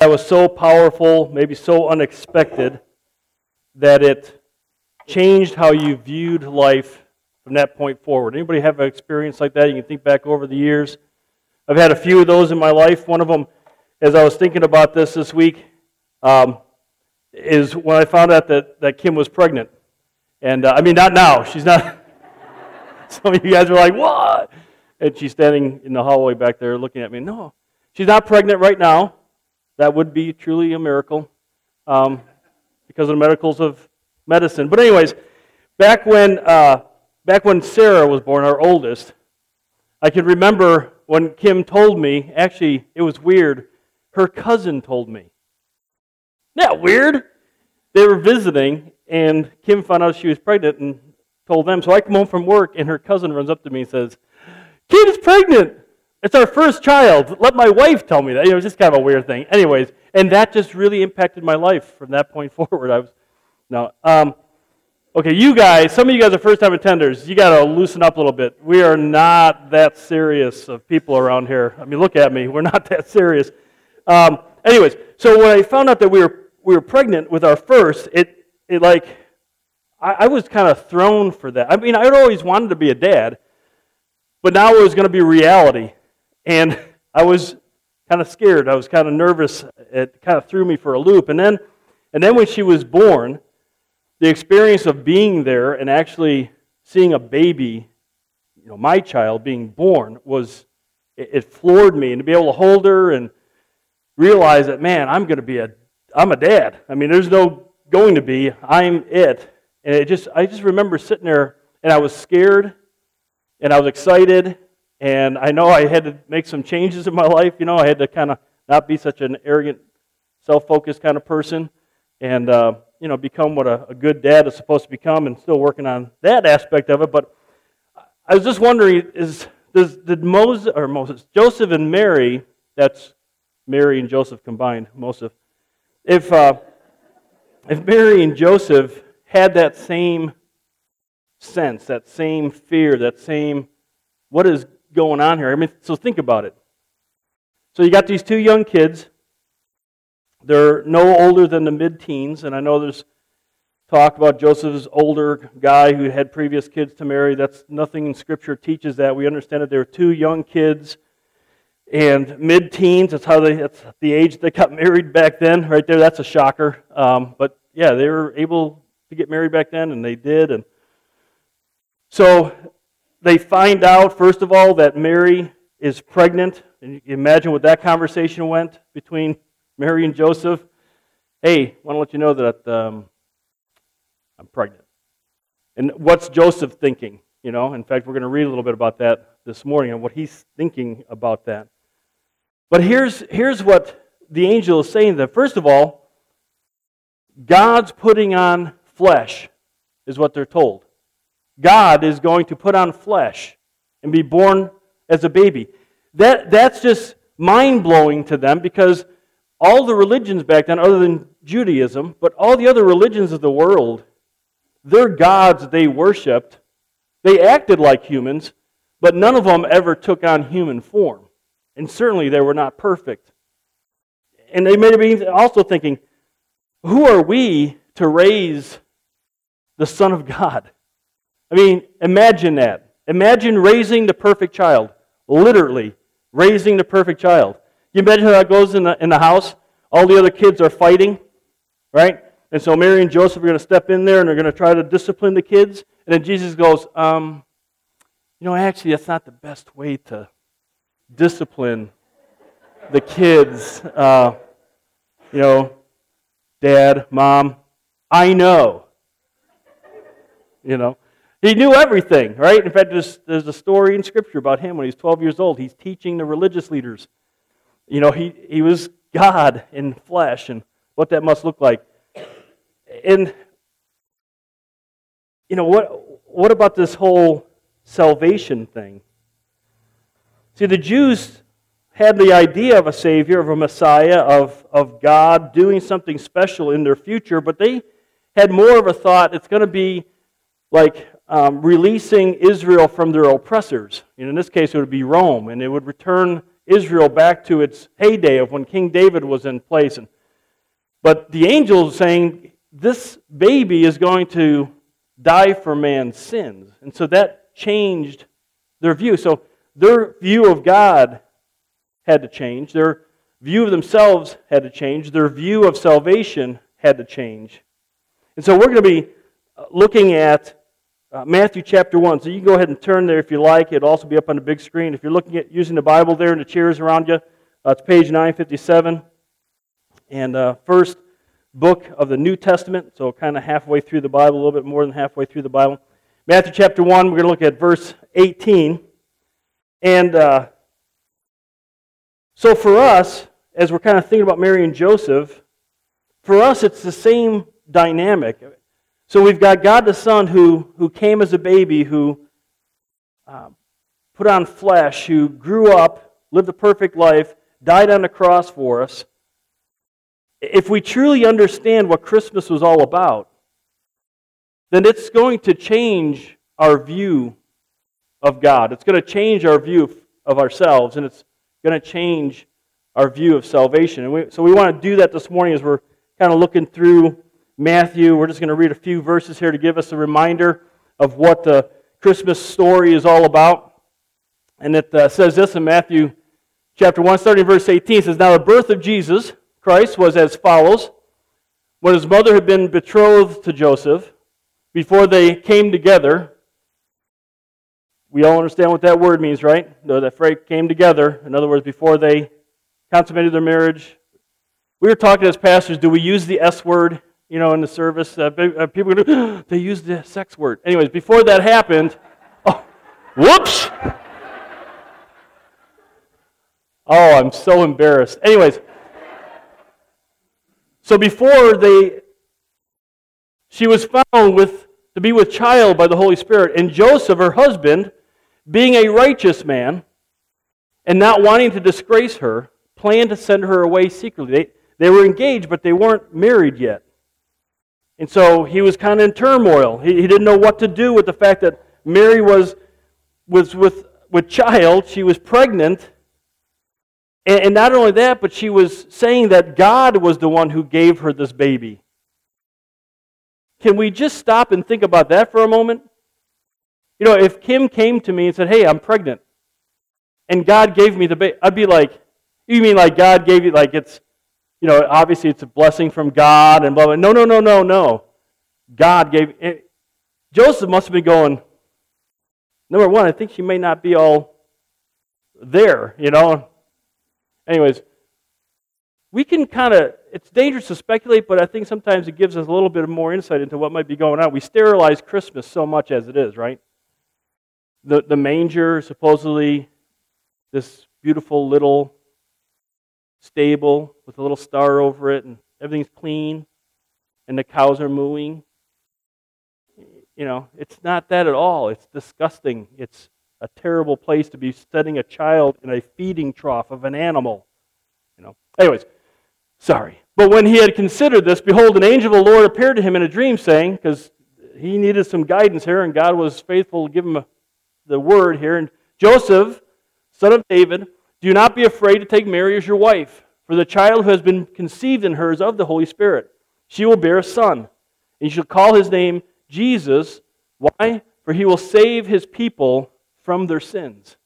that was so powerful, maybe so unexpected, that it changed how you viewed life from that point forward. Anybody have an experience like that? You can think back over the years. I've had a few of those in my life. One of them, as I was thinking about this this week, um, is when I found out that, that Kim was pregnant. And uh, I mean, not now. She's not. Some of you guys were like, what? And she's standing in the hallway back there looking at me. No, she's not pregnant right now. That would be truly a miracle um, because of the miracles of medicine. But, anyways, back when, uh, back when Sarah was born, our oldest, I can remember when Kim told me, actually, it was weird. Her cousin told me. That weird? They were visiting, and Kim found out she was pregnant and told them. So I come home from work, and her cousin runs up to me and says, Kate is pregnant. It's our first child. Let my wife tell me that. You know, it was just kind of a weird thing. Anyways, and that just really impacted my life from that point forward. I was no. Um, okay, you guys, some of you guys are first time attenders. You got to loosen up a little bit. We are not that serious of people around here. I mean, look at me. We're not that serious. Um, anyways, so when I found out that we were we were pregnant with our first, it it like I, I was kind of thrown for that. I mean, I'd always wanted to be a dad, but now it was going to be reality. And I was kind of scared. I was kind of nervous. It kind of threw me for a loop. And then, and then when she was born, the experience of being there and actually seeing a baby, you know, my child being born, was it, it floored me. And to be able to hold her and realize that, man, I'm going to be a, I'm a dad. I mean, there's no going to be. I'm it. And it just, I just remember sitting there and I was scared and I was excited and I know I had to make some changes in my life. You know, I had to kind of not be such an arrogant, self focused kind of person and, uh, you know, become what a, a, good dad is supposed to become and still working on that aspect of it. But I was just wondering is, does, did Moses, or Moses, Joseph and Mary, that's Mary and Joseph combined, Moses, if, uh, if Mary and Joseph had that same sense, that same fear, that same, what is going on here. I mean, so think about it. So you got these two young kids. They're no older than the mid teens, and I know there's talk about Joseph's older guy who had previous kids to marry. That's nothing in Scripture teaches that. We understand that they were two young kids and mid teens. That's how they. That's the age they got married back then. Right there, that's a shocker. Um, but yeah, they were able to get married back then, and they did. And so they find out, first of all, that Mary is pregnant. And you imagine what that conversation went between Mary and Joseph. Hey, I want to let you know that um, I'm pregnant. And what's Joseph thinking? You know, in fact, we're going to read a little bit about that this morning and what he's thinking about that. But here's, here's what the angel is saying that, first of all, God's putting on flesh, is what they're told. God is going to put on flesh and be born as a baby. That, that's just mind blowing to them because all the religions back then, other than Judaism, but all the other religions of the world, their gods they worshiped, they acted like humans, but none of them ever took on human form. And certainly they were not perfect. And they may be also thinking, who are we to raise the Son of God? I mean, imagine that. Imagine raising the perfect child. Literally, raising the perfect child. You imagine how that goes in the, in the house? All the other kids are fighting, right? And so Mary and Joseph are going to step in there and they're going to try to discipline the kids. And then Jesus goes, um, you know, actually, that's not the best way to discipline the kids. Uh, you know, dad, mom, I know. You know, he knew everything, right? In fact, there's, there's a story in Scripture about him when he's 12 years old. He's teaching the religious leaders. You know, he, he was God in flesh and what that must look like. And, you know, what, what about this whole salvation thing? See, the Jews had the idea of a Savior, of a Messiah, of, of God doing something special in their future, but they had more of a thought it's going to be like um, releasing Israel from their oppressors. And in this case, it would be Rome, and it would return Israel back to its heyday of when King David was in place. And, but the angel is saying this baby is going to die for man's sins. And so that changed their view. So their view of God had to change. Their view of themselves had to change. Their view of salvation had to change. And so we're going to be uh, looking at uh, Matthew chapter 1. So you can go ahead and turn there if you like. It'll also be up on the big screen. If you're looking at using the Bible there and the chairs around you, uh, it's page 957. And uh, first book of the New Testament, so kind of halfway through the Bible, a little bit more than halfway through the Bible. Matthew chapter 1, we're going to look at verse 18. And uh, so for us, as we're kind of thinking about Mary and Joseph, for us it's the same dynamic. So we've got God the Son who, who came as a baby, who uh, put on flesh, who grew up, lived a perfect life, died on the cross for us. If we truly understand what Christmas was all about, then it's going to change our view of God. It's going to change our view of ourselves, and it's going to change our view of salvation. And we, so we want to do that this morning as we're kind of looking through Matthew. We're just going to read a few verses here to give us a reminder of what the Christmas story is all about. And it uh, says this in Matthew chapter 1, starting verse 18. It says, Now the birth of Jesus Christ was as follows. When his mother had been betrothed to Joseph, before they came together, we all understand what that word means, right? That phrase came together. In other words, before they consummated their marriage. We were talking as pastors, do we use the S word you know, in the service. Uh, people going they use the sex word. Anyways, before that happened, oh, whoops. Oh, I'm so embarrassed. Anyways, so before they, she was found with to be with child by the Holy Spirit, and Joseph, her husband, being a righteous man, and not wanting to disgrace her, planned to send her away secretly. They, they were engaged, but they weren't married yet. And so he was kind of in turmoil. He, he didn't know what to do with the fact that Mary was, was with, with child, she was pregnant. And, and not only that, but she was saying that God was the one who gave her this baby. Can we just stop and think about that for a moment? You know, if Kim came to me and said, Hey, I'm pregnant, and God gave me the baby, I'd be like, You mean like God gave you, like it's you know, obviously it's a blessing from God and blah, blah. No, no, no, no, no. God gave. It. Joseph must have been going, number one, I think she may not be all there, you know. Anyways, we can kind of, it's dangerous to speculate, but I think sometimes it gives us a little bit more insight into what might be going on. We sterilize Christmas so much as it is, right? The, the manger, supposedly, this beautiful little stable with a little star over it, and everything's clean, and the cows are mooing. You know, it's not that at all. It's disgusting. It's a terrible place to be setting a child in a feeding trough of an animal. You know. Anyways, sorry. But when he had considered this, behold, an angel of the Lord appeared to him in a dream, saying, because he needed some guidance here, and God was faithful to give him the word here. And Joseph, son of David, do not be afraid to take Mary as your wife, for the child who has been conceived in her is of the Holy Spirit. She will bear a son, and you shall call his name Jesus. Why? For he will save his people from their sins.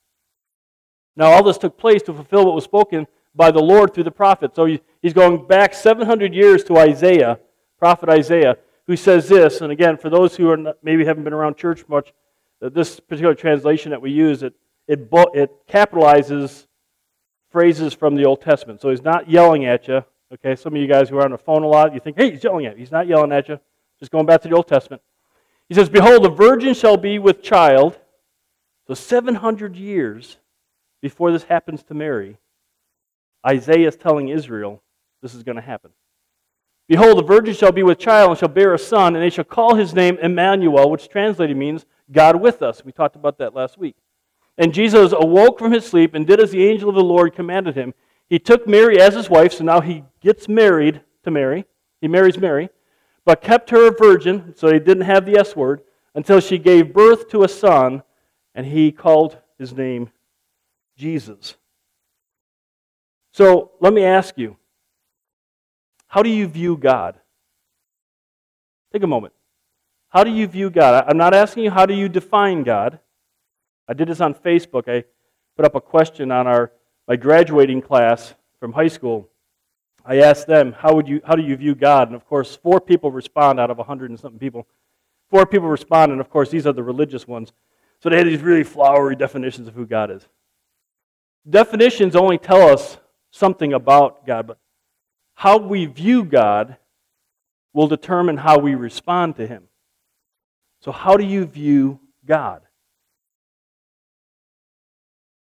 Now, all this took place to fulfill what was spoken by the Lord through the prophet. So he's going back 700 years to Isaiah, prophet Isaiah, who says this. And again, for those who are not, maybe haven't been around church much, this particular translation that we use, it, it, it capitalizes phrases from the Old Testament. So he's not yelling at you. Okay, some of you guys who are on the phone a lot, you think, hey, he's yelling at you. He's not yelling at you. Just going back to the Old Testament. He says, Behold, a virgin shall be with child. So 700 years before this happens to Mary, Isaiah is telling Israel this is going to happen. Behold, a virgin shall be with child and shall bear a son, and they shall call his name Emmanuel, which translated means God with us. We talked about that last week. And Jesus awoke from his sleep and did as the angel of the Lord commanded him. He took Mary as his wife, so now he gets married to Mary. He marries Mary, but kept her a virgin, so he didn't have the S word, until she gave birth to a son, and he called his name Jesus. So let me ask you how do you view God? Take a moment. How do you view God? I'm not asking you how do you define God. I did this on Facebook. I put up a question on our my graduating class from high school. I asked them, how, would you, how do you view God? And of course, four people respond out of 100 and something people. Four people respond, and of course, these are the religious ones. So they had these really flowery definitions of who God is. Definitions only tell us something about God, but how we view God will determine how we respond to Him. So, how do you view God?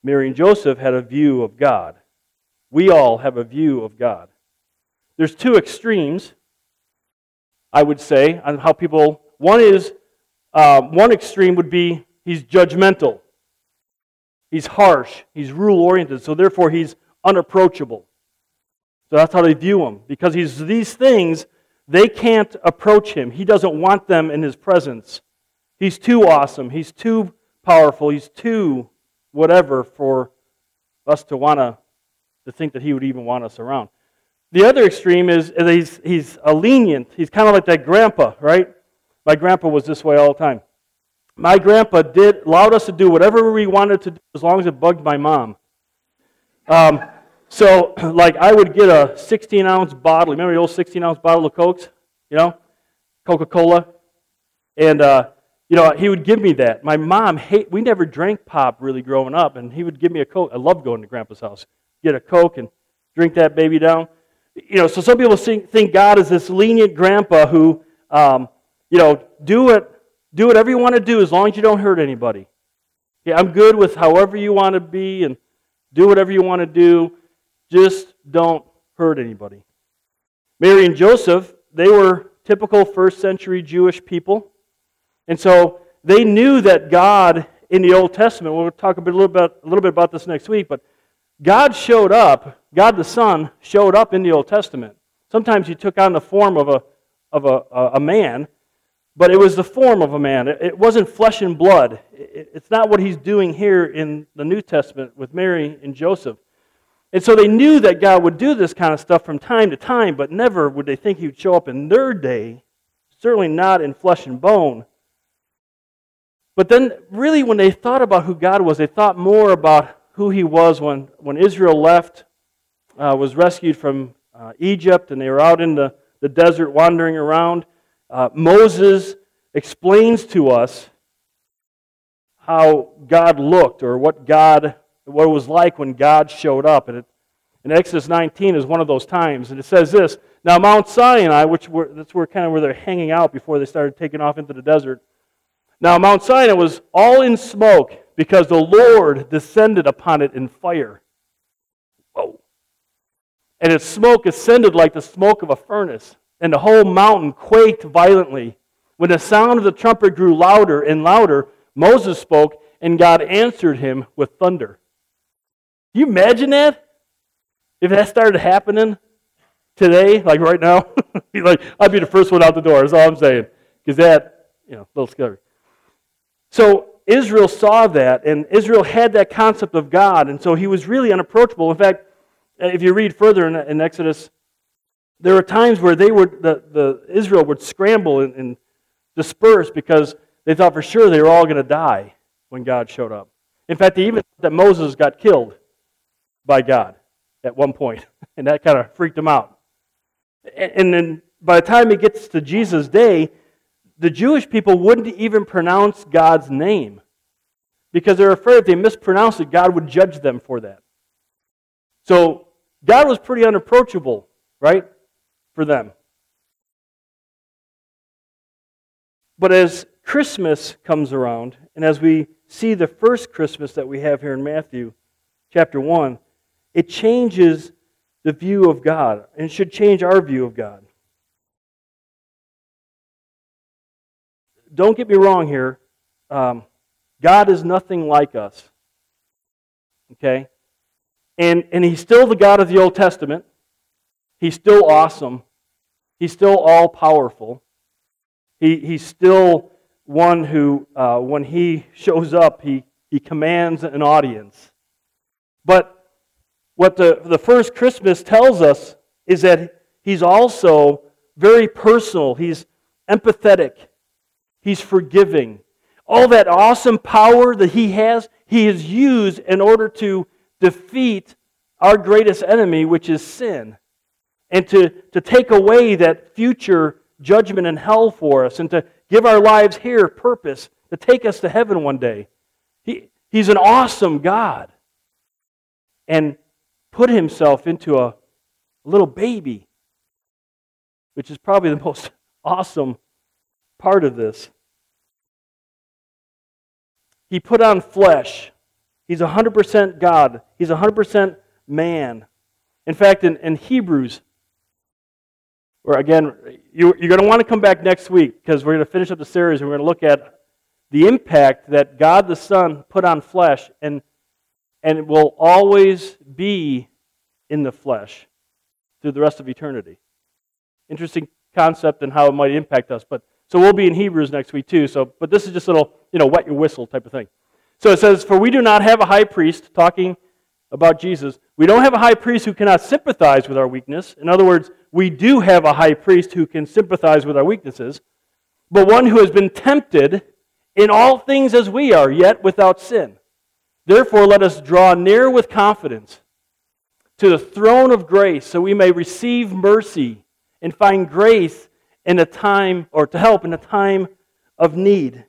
Mary and Joseph had a view of God. We all have a view of God. There's two extremes, I would say, on how people. One is, uh, one extreme would be he's judgmental, he's harsh, he's rule oriented, so therefore he's unapproachable. So that's how they view him. Because he's these things, they can't approach him. He doesn't want them in his presence. He's too awesome. He's too powerful. He's too whatever for us to want to, to think that he would even want us around. The other extreme is, he's, he's a lenient. He's kind of like that grandpa, right? My grandpa was this way all the time. My grandpa did allowed us to do whatever we wanted to do as long as it bugged my mom. Um, so, like, I would get a 16 ounce bottle. Remember the old 16 ounce bottle of Cokes? You know, Coca Cola, and uh, you know, he would give me that. My mom hate. We never drank pop really growing up, and he would give me a coke. I loved going to Grandpa's house, get a coke and drink that baby down. You know, so some people think God is this lenient grandpa who, um, you know, do it, do whatever you want to do as long as you don't hurt anybody. Yeah, I'm good with however you want to be and do whatever you want to do. Just don't hurt anybody. Mary and Joseph, they were typical first century Jewish people. And so they knew that God in the Old Testament, we'll talk a, bit, a, little, bit, a little bit about this next week, but God showed up, God the Son showed up in the Old Testament. Sometimes he took on the form of a, of a, a man, but it was the form of a man. It wasn't flesh and blood. It's not what he's doing here in the New Testament with Mary and Joseph. And so they knew that God would do this kind of stuff from time to time, but never would they think he would show up in their day, certainly not in flesh and bone. But then, really, when they thought about who God was, they thought more about who He was when, when Israel left, uh, was rescued from uh, Egypt, and they were out in the, the desert wandering around. Uh, Moses explains to us how God looked or what God what it was like when God showed up. And it, in Exodus 19 is one of those times. And it says this Now, Mount Sinai, which were, that's where kind of where they're hanging out before they started taking off into the desert, now, Mount Sinai was all in smoke because the Lord descended upon it in fire. Whoa. And its smoke ascended like the smoke of a furnace, and the whole mountain quaked violently. When the sound of the trumpet grew louder and louder, Moses spoke, and God answered him with thunder. Can you imagine that? If that started happening today, like right now, like I'd be the first one out the door. That's all I'm saying. Because that, you know, a little scary. So Israel saw that, and Israel had that concept of God, and so he was really unapproachable. In fact, uh, if you read further in, in Exodus, there were times where they would, the, the Israel would scramble and, and disperse because they thought for sure they were all going to die when God showed up. In fact, they even thought that Moses got killed by God at one point, and that kind of freaked them out. And then by the time it gets to Jesus' day, the Jewish people wouldn't even pronounce God's name because they're afraid if they mispronounced it, God would judge them for that. So God was pretty unapproachable, right, for them. But as Christmas comes around, and as we see the first Christmas that we have here in Matthew chapter 1, it changes the view of God and should change our view of God. Don't get me wrong here. Um, God is nothing like us. Okay? And, and He's still the God of the Old Testament. He's still awesome. He's still all powerful. He, he's still one who, uh, when He shows up, he, he commands an audience. But what the, the first Christmas tells us is that he's also very personal, he's empathetic, he's forgiving. All that awesome power that he has, he has used in order to defeat our greatest enemy, which is sin, and to, to take away that future judgment and hell for us, and to give our lives here purpose, to take us to heaven one day. He, he's an awesome God. And put himself into a little baby, which is probably the most awesome part of this. He put on flesh. He's 100% God. He's 100% man. In fact, in, in Hebrews, where again, you, are going to want to come back next week because we're going to finish up the series and we're going to look at the impact that God the Son put on flesh and, and will always be in the flesh through the rest of eternity. Interesting concept and how it might impact us. But so we'll be in Hebrews next week too. So, but this is just a little, you know, wet your whistle type of thing. So it says, "For we do not have a high priest talking about Jesus. We don't have a high priest who cannot sympathize with our weakness. In other words, we do have a high priest who can sympathize with our weaknesses, but one who has been tempted in all things as we are, yet without sin. Therefore, let us draw near with confidence to the throne of grace so we may receive mercy and find grace in a time, or to help in a time of need.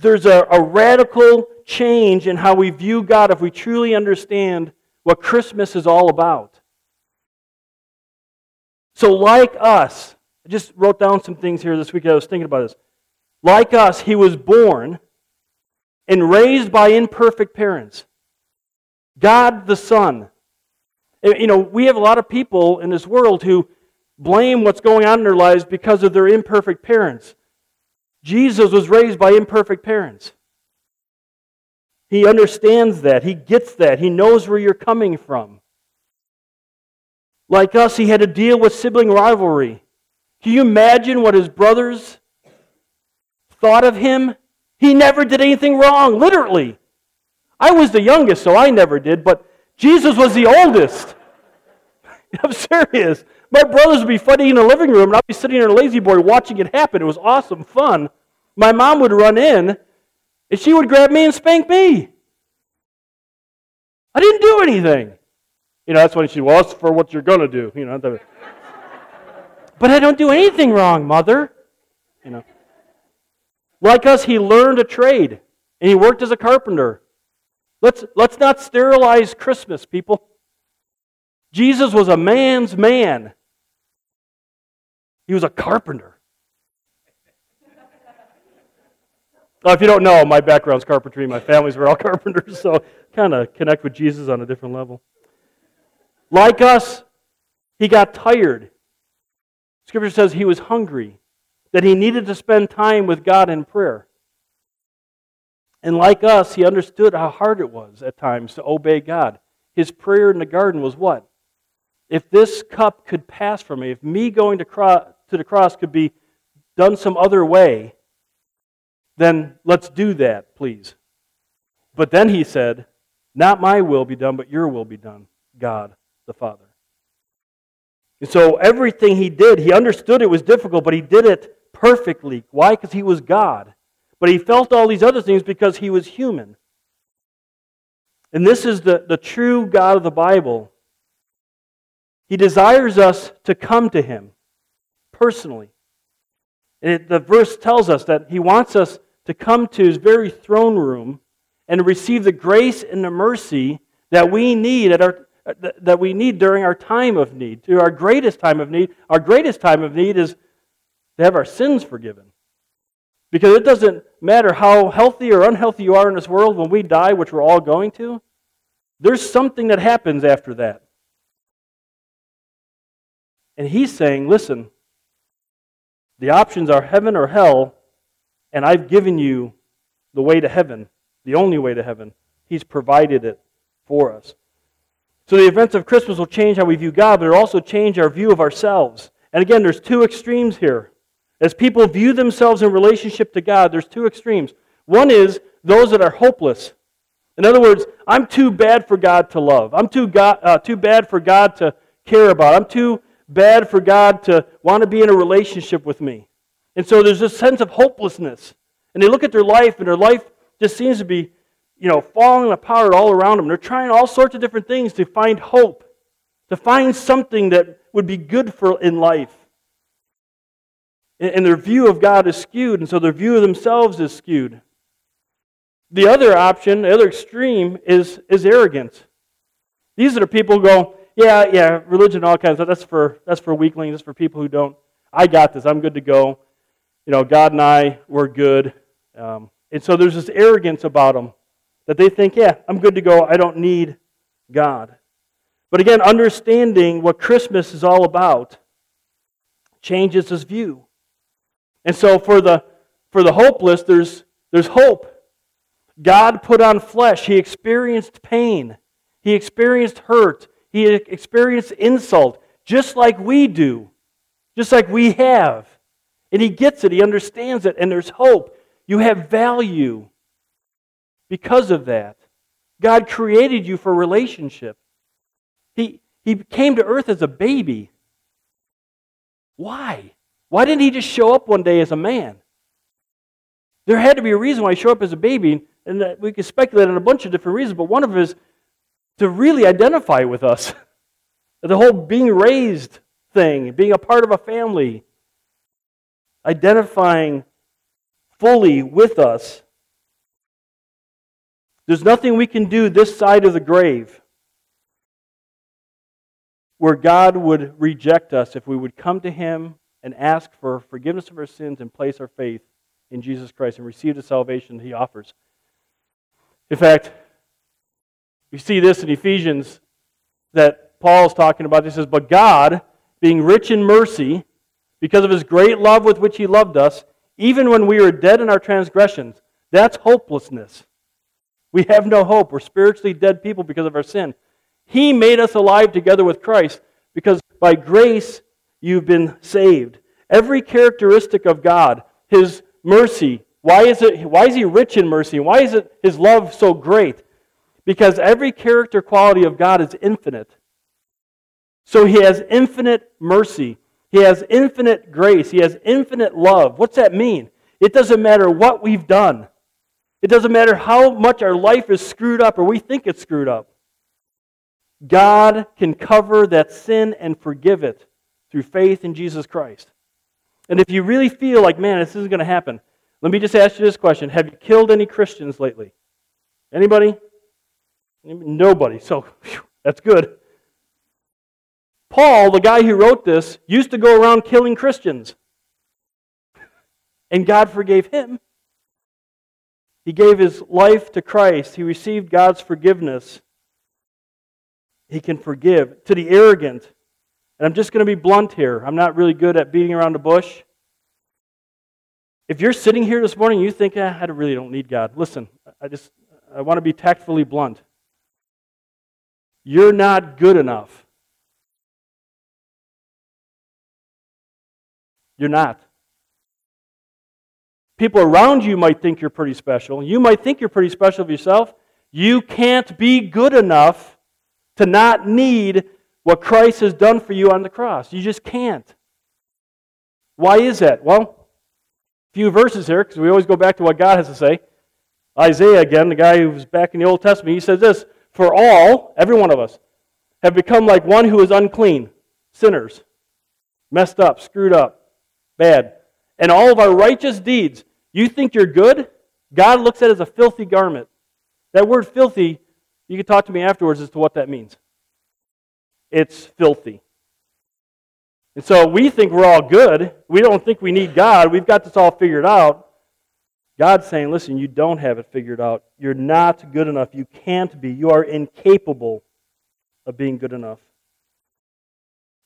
There's a, a radical change in how we view God if we truly understand what Christmas is all about. So, like us, I just wrote down some things here this week. I was thinking about this. Like us, he was born and raised by imperfect parents. God the Son. You know, we have a lot of people in this world who blame what's going on in their lives because of their imperfect parents. Jesus was raised by imperfect parents. He understands that. He gets that. He knows where you're coming from. Like us, he had to deal with sibling rivalry. Can you imagine what his brothers thought of him? He never did anything wrong, literally. I was the youngest, so I never did, but Jesus was the oldest. I'm serious. My brothers would be fighting in the living room, and I'd be sitting in a La-Z-Boy watching it happen. It was awesome fun. My mom would run in, and she would grab me and spank me. I didn't do anything. You know, that's when she was for what you're going to do. You know, but I don't do anything wrong, mother. You know. Like us, he learned a trade, and he worked as a carpenter. Let's, let's not sterilize Christmas, people. Jesus was a man's man. He was a carpenter. Now, if you don't know, my background's carpentry. My families were all carpenters, so kind of connect with Jesus on a different level. Like us, he got tired. Scripture says he was hungry, that he needed to spend time with God in prayer. And like us, he understood how hard it was at times to obey God. His prayer in the garden was what? If this cup could pass from me, if me going to, cro- to the cross could be done some other way, then let's do that, please. But then he said, Not my will be done, but your will be done, God the Father. And so everything he did, he understood it was difficult, but he did it perfectly. Why? Because he was God. But he felt all these other things because he was human. And this is the, the true God of the Bible. He desires us to come to him personally. And it, the verse tells us that he wants us to come to his very throne room and receive the grace and the mercy that we need at our that we need during our time of need, to our greatest time of need. Our greatest time of need is to have our sins forgiven. Because it doesn't matter how healthy or unhealthy you are in this world when we die, which we're all going to, there's something that happens after that. And he's saying, listen, the options are heaven or hell, and I've given you the way to heaven, the only way to heaven. He's provided it for us. So the events of Christmas will change how we view God, but it'll also change our view of ourselves. And again, there's two extremes here. As people view themselves in relationship to God, there's two extremes. One is those that are hopeless. In other words, I'm too bad for God to love. I'm too, God, uh, too bad for God to care about. I'm too bad for God to want to be in a relationship with me. And so there's this sense of hopelessness. And they look at their life, and their life just seems to be, you know, falling apart all around them. They're trying all sorts of different things to find hope, to find something that would be good for in life. And their view of God is skewed, and so their view of themselves is skewed. The other option, the other extreme, is, is arrogance. These are the people who go, yeah, yeah, religion, all kinds of that's for, that's for weaklings, that's for people who don't, I got this, I'm good to go. You know, God and I, we're good. Um, and so there's this arrogance about them that they think, yeah, I'm good to go, I don't need God. But again, understanding what Christmas is all about changes his view. And so for the, for the hopeless, there's, there's hope. God put on flesh. He experienced pain. He experienced hurt. He experienced insult, just like we do, just like we have. And he gets it, he understands it, and there's hope. You have value because of that. God created you for relationship. He, he came to earth as a baby. Why? Why didn't he just show up one day as a man? There had to be a reason why he showed up as a baby, and we could speculate on a bunch of different reasons, but one of them is to really identify with us. the whole being raised thing, being a part of a family, identifying fully with us. There's nothing we can do this side of the grave where God would reject us if we would come to Him and ask for forgiveness of our sins and place our faith in Jesus Christ and receive the salvation He offers. In fact, we see this in Ephesians that Paul's talking about. He says, But God, being rich in mercy, because of his great love with which he loved us, even when we were dead in our transgressions, that's hopelessness. We have no hope. We're spiritually dead people because of our sin. He made us alive together with Christ because by grace you've been saved. Every characteristic of God, his mercy, why is, it, why is he rich in mercy? Why is it his love so great? Because every character quality of God is infinite. So he has infinite mercy. He has infinite grace. He has infinite love. What's that mean? It doesn't matter what we've done. It doesn't matter how much our life is screwed up or we think it's screwed up. God can cover that sin and forgive it through faith in Jesus Christ. And if you really feel like, man, this isn't going to happen, let me just ask you this question Have you killed any Christians lately? Anybody? Nobody. So whew, that's good. Paul, the guy who wrote this, used to go around killing Christians. And God forgave him. He gave his life to Christ. He received God's forgiveness. He can forgive. To the arrogant, and I'm just going to be blunt here, I'm not really good at beating around the bush. If you're sitting here this morning you think, eh, I really don't need God, listen, I just I want to be tactfully blunt. You're not good enough. You're not. People around you might think you're pretty special. You might think you're pretty special of yourself. You can't be good enough to not need what Christ has done for you on the cross. You just can't. Why is that? Well, a few verses here because we always go back to what God has to say. Isaiah, again, the guy who was back in the Old Testament, he says this For all, every one of us, have become like one who is unclean, sinners, messed up, screwed up, bad. And all of our righteous deeds, you think you're good? God looks at as a filthy garment. That word filthy, you can talk to me afterwards as to what that means. It's filthy. And so we think we're all good. We don't think we need God. We've got this all figured out. God's saying, listen, you don't have it figured out. You're not good enough. You can't be. You are incapable of being good enough.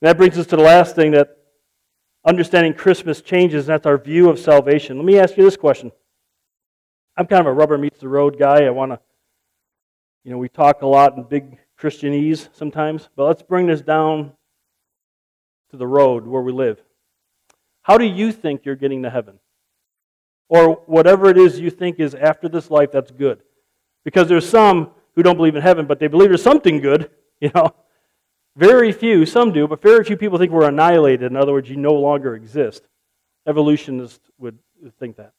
And that brings us to the last thing that understanding Christmas changes, and that's our view of salvation. Let me ask you this question. I'm kind of a rubber meets the road guy. I want to, you know, we talk a lot in big Christianese sometimes, but let's bring this down to the road where we live. How do you think you're getting to heaven? Or whatever it is you think is after this life that's good. Because there's some who don't believe in heaven, but they believe there's something good, you know. Very few, some do, but very few people think we're annihilated. In other words, you no longer exist. Evolutionists would think that.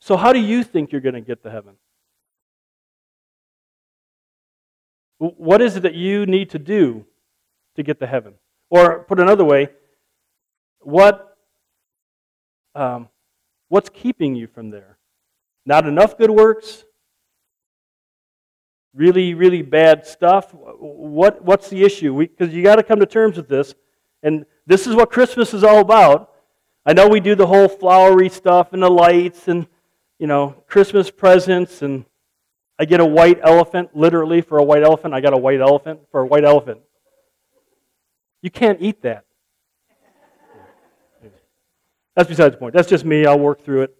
So, how do you think you're going to get to heaven? What is it that you need to do to get to heaven? Or, put another way, what, um, what's keeping you from there? Not enough good works? Really, really bad stuff? What, what's the issue? Because you got to come to terms with this. And this is what Christmas is all about. I know we do the whole flowery stuff and the lights and, you know, Christmas presents and I get a white elephant, literally for a white elephant. I got a white elephant for a white elephant. You can't eat that. That's besides the point. That's just me. I'll work through it.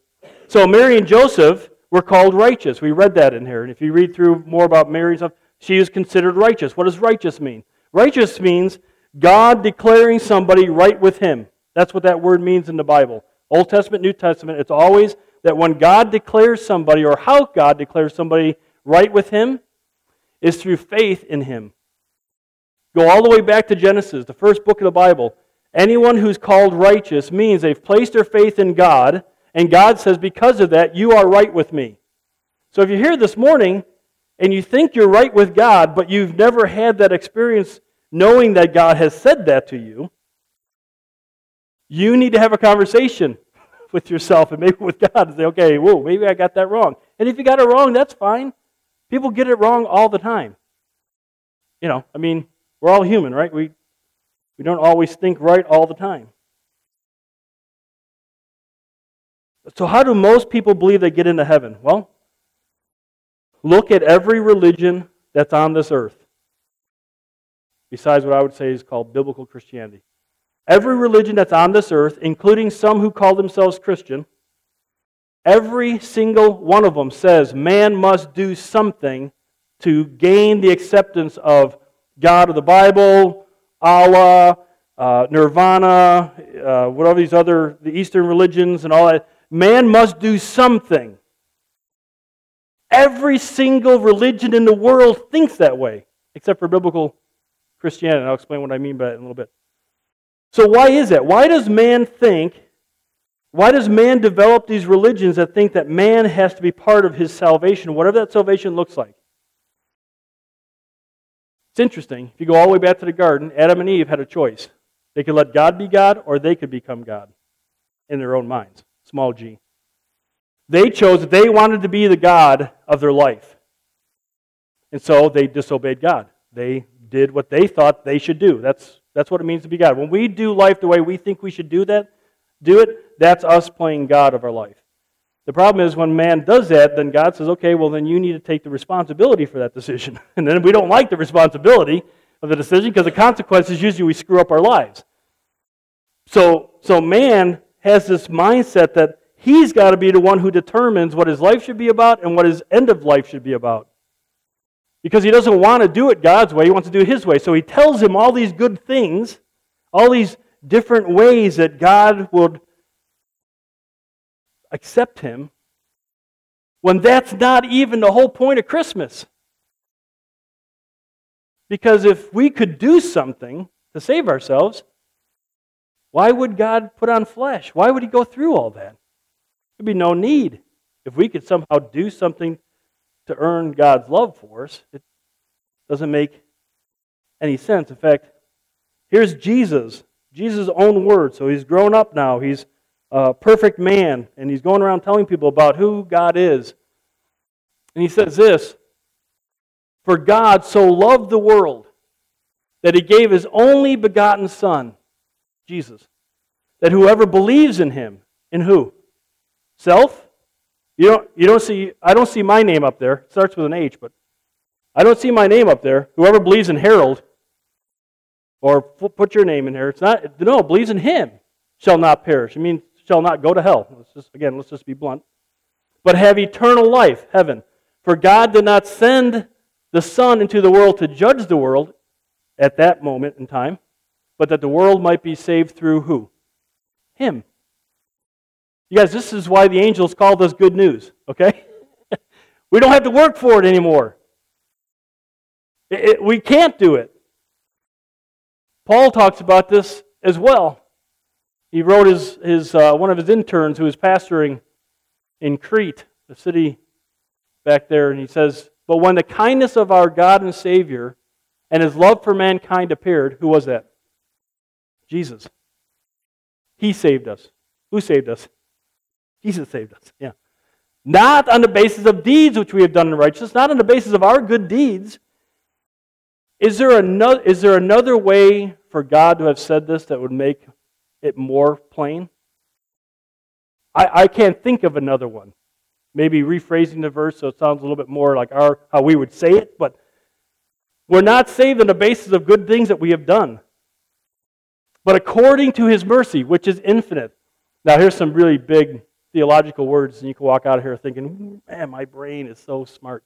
So Mary and Joseph were called righteous. We read that in here. And if you read through more about Mary and stuff, she is considered righteous. What does righteous mean? Righteous means God declaring somebody right with Him. That's what that word means in the Bible. Old Testament, New Testament, it's always that when God declares somebody, or how God declares somebody right with Him, is through faith in Him. Go all the way back to Genesis, the first book of the Bible. Anyone who's called righteous means they've placed their faith in God, and God says, because of that, you are right with me. So if you're here this morning and you think you're right with God, but you've never had that experience knowing that God has said that to you, you need to have a conversation with yourself and maybe with God and say, okay, whoa, maybe I got that wrong. And if you got it wrong, that's fine. People get it wrong all the time. You know, I mean, we're all human, right? We, we don't always think right all the time. So, how do most people believe they get into heaven? Well, look at every religion that's on this earth, besides what I would say is called biblical Christianity. Every religion that's on this earth, including some who call themselves Christian, every single one of them says man must do something to gain the acceptance of God of the Bible, Allah, uh, Nirvana, uh, whatever these other, the Eastern religions and all that. Man must do something. Every single religion in the world thinks that way, except for biblical Christianity. I'll explain what I mean by that in a little bit. So, why is that? Why does man think, why does man develop these religions that think that man has to be part of his salvation, whatever that salvation looks like? It's interesting. If you go all the way back to the garden, Adam and Eve had a choice. They could let God be God or they could become God in their own minds. Small g. They chose that they wanted to be the God of their life. And so they disobeyed God. They did what they thought they should do. That's that's what it means to be God. When we do life the way we think we should do that, do it, that's us playing God of our life. The problem is when man does that, then God says, okay, well, then you need to take the responsibility for that decision. And then we don't like the responsibility of the decision because the consequences usually we screw up our lives. So, so man has this mindset that he's got to be the one who determines what his life should be about and what his end of life should be about because he doesn't want to do it God's way, he wants to do it his way. So he tells him all these good things, all these different ways that God would accept him, when that's not even the whole point of Christmas. Because if we could do something to save ourselves, why would God put on flesh? Why would he go through all that? There'd be no need. If we could somehow do something to earn God's love for us. It doesn't make any sense. In fact, here's Jesus, Jesus' own word. So he's grown up now. He's a perfect man, and he's going around telling people about who God is. And he says this For God so loved the world that he gave his only begotten Son, Jesus, that whoever believes in him, in who? Self? You don't, you don't see, I don't see my name up there. It starts with an H, but I don't see my name up there. Whoever believes in Harold, or put your name in here, it's not, no, believes in him shall not perish. I mean, shall not go to hell. Let's just, again, let's just be blunt. But have eternal life, heaven. For God did not send the Son into the world to judge the world at that moment in time, but that the world might be saved through who? Him. You guys, this is why the angels called us good news, okay? We don't have to work for it anymore. It, it, we can't do it. Paul talks about this as well. He wrote his, his, uh, one of his interns who was pastoring in Crete, the city back there, and he says, But when the kindness of our God and Savior and his love for mankind appeared, who was that? Jesus. He saved us. Who saved us? Jesus saved us. Yeah. Not on the basis of deeds which we have done in righteousness, not on the basis of our good deeds. Is there another, is there another way for God to have said this that would make it more plain? I, I can't think of another one. Maybe rephrasing the verse so it sounds a little bit more like our, how we would say it, but we're not saved on the basis of good things that we have done, but according to his mercy, which is infinite. Now, here's some really big theological words, and you can walk out of here thinking, man, my brain is so smart.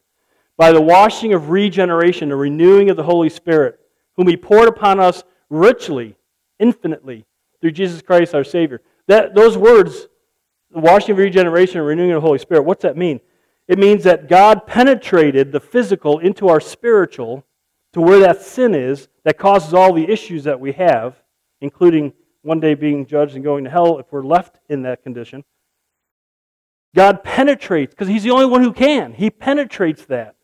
By the washing of regeneration, the renewing of the Holy Spirit, whom he poured upon us richly, infinitely, through Jesus Christ our Savior. That, those words, the washing of regeneration and renewing of the Holy Spirit, what's that mean? It means that God penetrated the physical into our spiritual to where that sin is that causes all the issues that we have, including one day being judged and going to hell if we're left in that condition. God penetrates, because He's the only one who can. He penetrates that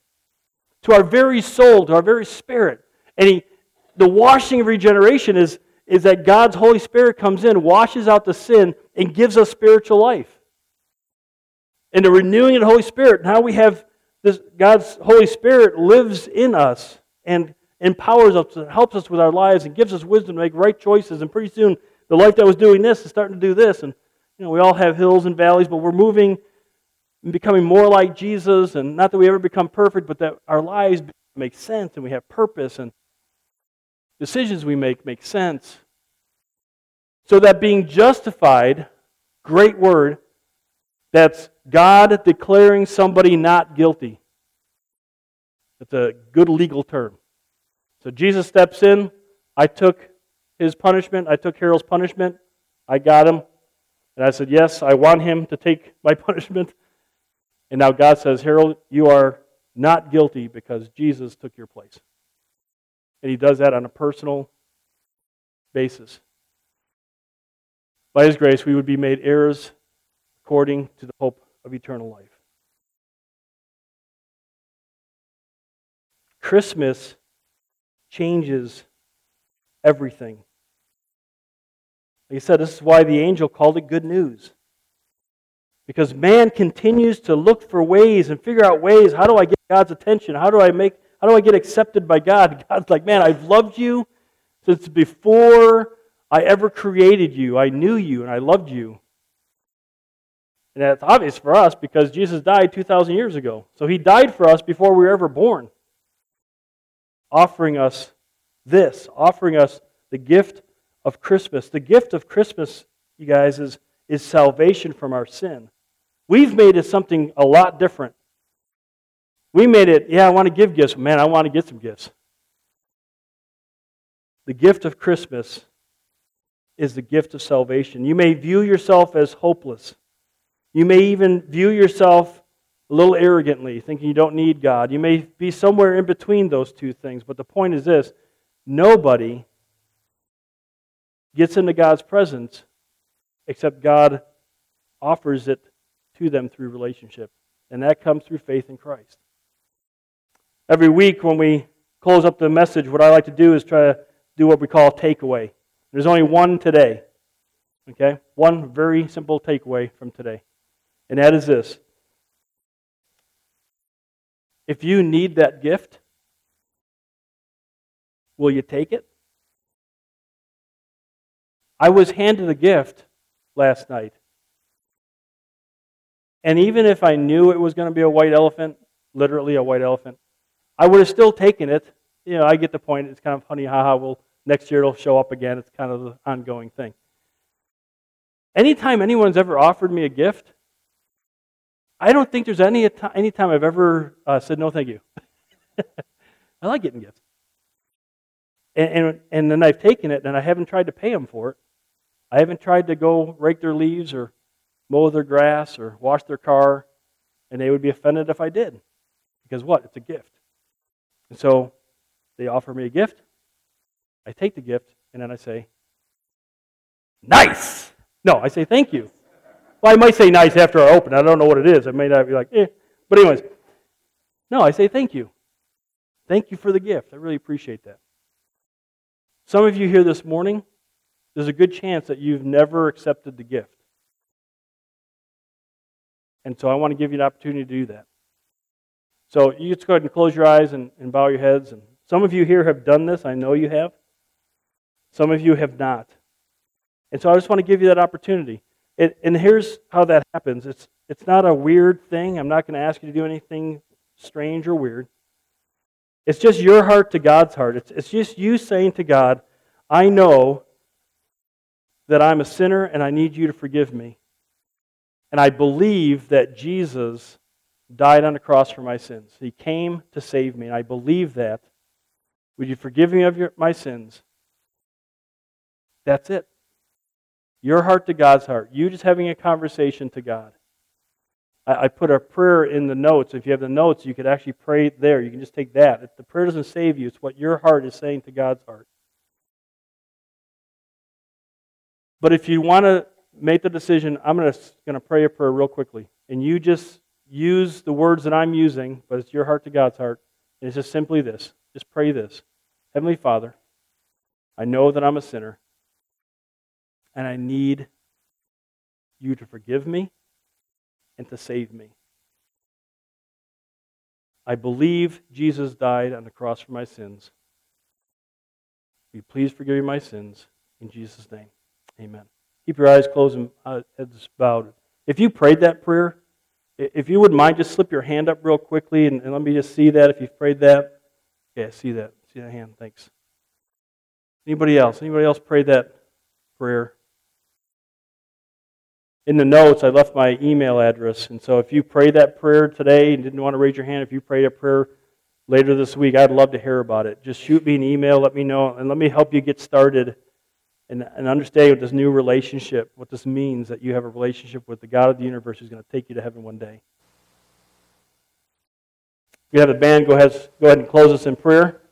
to our very soul, to our very spirit. And he, the washing of regeneration is, is that God's Holy Spirit comes in, washes out the sin, and gives us spiritual life. And the renewing of the Holy Spirit, now we have this God's Holy Spirit lives in us and empowers us and helps us with our lives and gives us wisdom to make right choices. And pretty soon, the life that was doing this is starting to do this. And you know, we all have hills and valleys, but we're moving and becoming more like Jesus. And not that we ever become perfect, but that our lives make sense and we have purpose and decisions we make make sense. So that being justified, great word, that's God declaring somebody not guilty. It's a good legal term. So Jesus steps in. I took his punishment. I took Harold's punishment. I got him. And I said, Yes, I want him to take my punishment. And now God says, Harold, you are not guilty because Jesus took your place. And he does that on a personal basis. By his grace, we would be made heirs according to the hope of eternal life. Christmas changes everything. Like I said, this is why the angel called it good news. Because man continues to look for ways and figure out ways how do I get God's attention? How do I make how do I get accepted by God? God's like, man, I've loved you since before I ever created you. I knew you and I loved you. And that's obvious for us because Jesus died 2,000 years ago. So he died for us before we were ever born, offering us this, offering us the gift of Christmas. The gift of Christmas, you guys, is, is salvation from our sin. We've made it something a lot different. We made it, yeah, I want to give gifts. Man, I want to get some gifts. The gift of Christmas is the gift of salvation. You may view yourself as hopeless. You may even view yourself a little arrogantly, thinking you don't need God. You may be somewhere in between those two things. But the point is this nobody gets into God's presence except God offers it to them through relationship. And that comes through faith in Christ. Every week when we close up the message, what I like to do is try to do what we call a takeaway. There's only one today. Okay? One very simple takeaway from today. And that is this. If you need that gift, will you take it? I was handed a gift last night. And even if I knew it was going to be a white elephant, literally a white elephant, I would have still taken it. You know, I get the point. It's kind of funny, haha. Well, next year it'll show up again. It's kind of the ongoing thing. Anytime anyone's ever offered me a gift, I don't think there's any any time I've ever uh, said no, thank you. I like getting gifts, and, and and then I've taken it and I haven't tried to pay them for it. I haven't tried to go rake their leaves or mow their grass or wash their car, and they would be offended if I did. Because what? It's a gift. And so they offer me a gift. I take the gift, and then I say, nice. No, I say thank you. Well, I might say nice after I open. I don't know what it is. I may not be like, eh. But anyways, no, I say thank you. Thank you for the gift. I really appreciate that. Some of you here this morning, there's a good chance that you've never accepted the gift. And so I want to give you an opportunity to do that. So you just go ahead and close your eyes and, and bow your heads. And some of you here have done this. I know you have. Some of you have not. And so I just want to give you that opportunity. It, and here's how that happens it's, it's not a weird thing. I'm not going to ask you to do anything strange or weird. It's just your heart to God's heart. It's, it's just you saying to God, I know that I'm a sinner and I need you to forgive me. And I believe that Jesus died on the cross for my sins. He came to save me, and I believe that. Would you forgive me of your, my sins? That's it. Your heart to God's heart. You just having a conversation to God. I, I put a prayer in the notes. If you have the notes, you could actually pray there. You can just take that. If the prayer doesn't save you, it's what your heart is saying to God's heart. But if you want to make the decision, I'm going to pray a prayer real quickly. And you just use the words that I'm using, but it's your heart to God's heart. And it's just simply this. Just pray this. Heavenly Father, I know that I'm a sinner, and I need you to forgive me and to save me. I believe Jesus died on the cross for my sins. Will you please forgive me my sins? In Jesus' name, amen. Keep your eyes closed and uh, heads bowed. If you prayed that prayer, if you wouldn't mind, just slip your hand up real quickly and, and let me just see that if you've prayed that. Yeah, see that. See that hand. Thanks. Anybody else? Anybody else prayed that prayer? In the notes, I left my email address. And so if you prayed that prayer today and didn't want to raise your hand, if you prayed a prayer later this week, I'd love to hear about it. Just shoot me an email, let me know, and let me help you get started and, and understand what this new relationship, what this means that you have a relationship with the God of the universe who's going to take you to heaven one day. You have the band go ahead, go ahead and close us in prayer,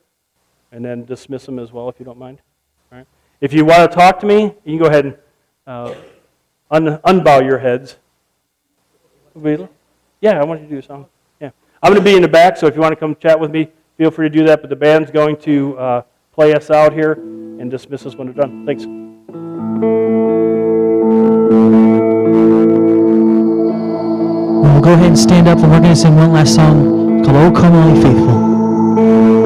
and then dismiss them as well if you don't mind. All right. If you want to talk to me, you can go ahead and uh, un- unbow your heads. Yeah, I want you to do a song. Yeah, I'm going to be in the back, so if you want to come chat with me, feel free to do that. But the band's going to uh, play us out here and dismiss us when they're done. Thanks. We'll go ahead and stand up, and we're going to sing one last song called "Oh Come All Faithful."